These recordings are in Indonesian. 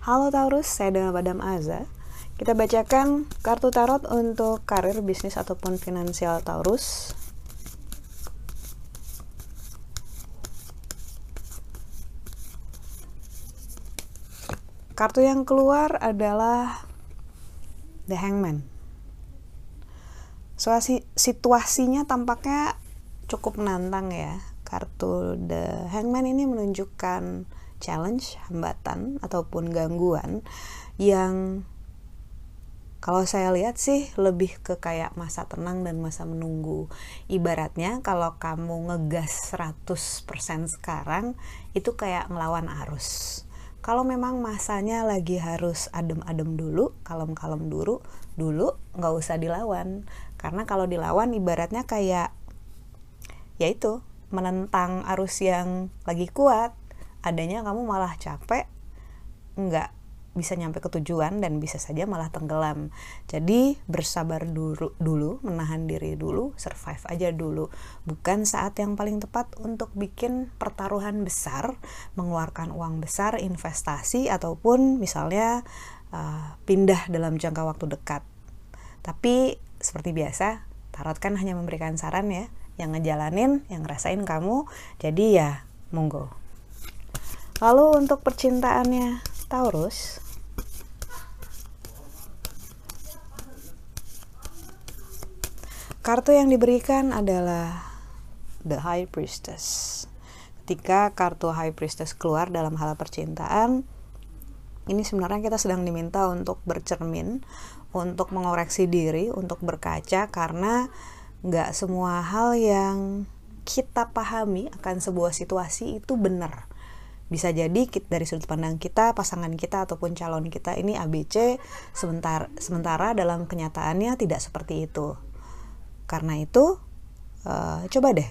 Halo Taurus, saya dengan Badam Aza. Kita bacakan kartu tarot untuk karir, bisnis, ataupun finansial Taurus. Kartu yang keluar adalah The Hangman. So, situasinya tampaknya cukup menantang ya. Kartu The Hangman ini menunjukkan challenge, hambatan ataupun gangguan yang kalau saya lihat sih lebih ke kayak masa tenang dan masa menunggu. Ibaratnya kalau kamu ngegas 100% sekarang itu kayak ngelawan arus. Kalau memang masanya lagi harus adem-adem dulu, kalem-kalem dulu, dulu nggak usah dilawan. Karena kalau dilawan ibaratnya kayak ya itu menentang arus yang lagi kuat adanya kamu malah capek nggak bisa nyampe ke tujuan dan bisa saja malah tenggelam. Jadi bersabar dulu, dulu, menahan diri dulu, survive aja dulu. Bukan saat yang paling tepat untuk bikin pertaruhan besar, mengeluarkan uang besar, investasi ataupun misalnya uh, pindah dalam jangka waktu dekat. Tapi seperti biasa, tarot kan hanya memberikan saran ya, yang ngejalanin, yang ngerasain kamu. Jadi ya, monggo. Lalu untuk percintaannya Taurus, kartu yang diberikan adalah The High Priestess. Ketika kartu High Priestess keluar dalam hal percintaan, ini sebenarnya kita sedang diminta untuk bercermin, untuk mengoreksi diri, untuk berkaca karena nggak semua hal yang kita pahami akan sebuah situasi itu benar bisa jadi dari sudut pandang kita, pasangan kita ataupun calon kita ini ABC sementara sementara dalam kenyataannya tidak seperti itu. Karena itu uh, coba deh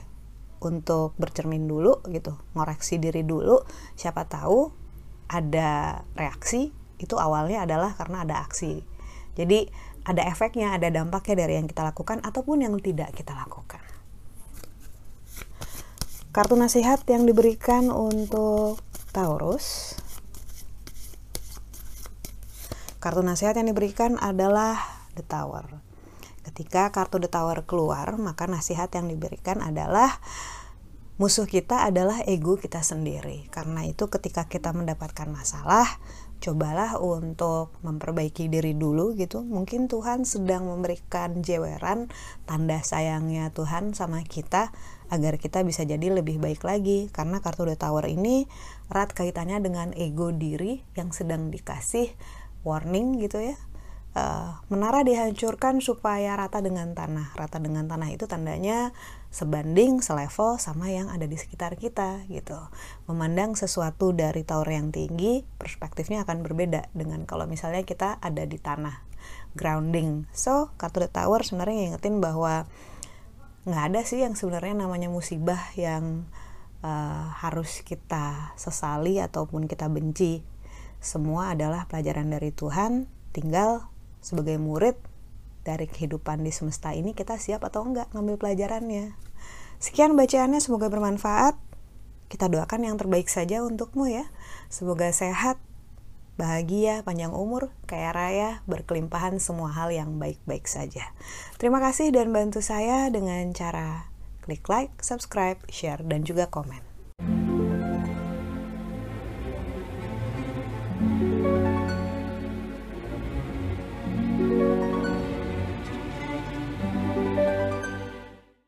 untuk bercermin dulu gitu, ngoreksi diri dulu. Siapa tahu ada reaksi itu awalnya adalah karena ada aksi. Jadi ada efeknya, ada dampaknya dari yang kita lakukan ataupun yang tidak kita lakukan. Kartu nasihat yang diberikan untuk Taurus. Kartu nasihat yang diberikan adalah The Tower. Ketika kartu The Tower keluar, maka nasihat yang diberikan adalah musuh kita adalah ego kita sendiri. Karena itu ketika kita mendapatkan masalah, cobalah untuk memperbaiki diri dulu gitu. Mungkin Tuhan sedang memberikan jeweran tanda sayangnya Tuhan sama kita agar kita bisa jadi lebih baik lagi karena kartu The Tower ini erat kaitannya dengan ego diri yang sedang dikasih warning gitu ya uh, menara dihancurkan supaya rata dengan tanah. Rata dengan tanah itu tandanya sebanding selevel sama yang ada di sekitar kita gitu. Memandang sesuatu dari tower yang tinggi perspektifnya akan berbeda dengan kalau misalnya kita ada di tanah. Grounding. So kartu the tower sebenarnya ngingetin bahwa nggak ada sih yang sebenarnya namanya musibah yang uh, harus kita sesali ataupun kita benci. Semua adalah pelajaran dari Tuhan tinggal sebagai murid dari kehidupan di semesta ini kita siap atau enggak ngambil pelajarannya. Sekian bacaannya semoga bermanfaat. Kita doakan yang terbaik saja untukmu ya. Semoga sehat, bahagia, panjang umur, kaya raya, berkelimpahan semua hal yang baik-baik saja. Terima kasih dan bantu saya dengan cara klik like, subscribe, share, dan juga komen.